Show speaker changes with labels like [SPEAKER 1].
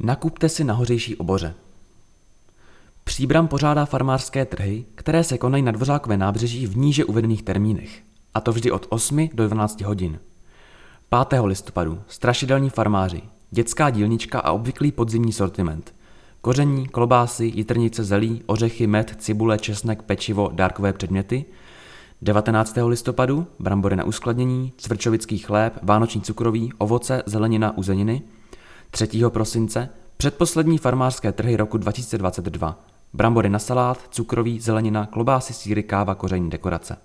[SPEAKER 1] Nakupte si na hořejší oboře. Příbram pořádá farmářské trhy, které se konají na Dvořákové nábřeží v níže uvedených termínech, a to vždy od 8 do 12 hodin. 5. listopadu strašidelní farmáři, dětská dílnička a obvyklý podzimní sortiment. Koření, klobásy, jitrnice zelí, ořechy, med, cibule, česnek, pečivo, dárkové předměty. 19. listopadu brambory na uskladnění, cvrčovický chléb, vánoční cukroví, ovoce, zelenina, uzeniny. 3. prosince předposlední farmářské trhy roku 2022. Brambory na salát, cukroví, zelenina, klobásy, síry, káva, koření, dekorace.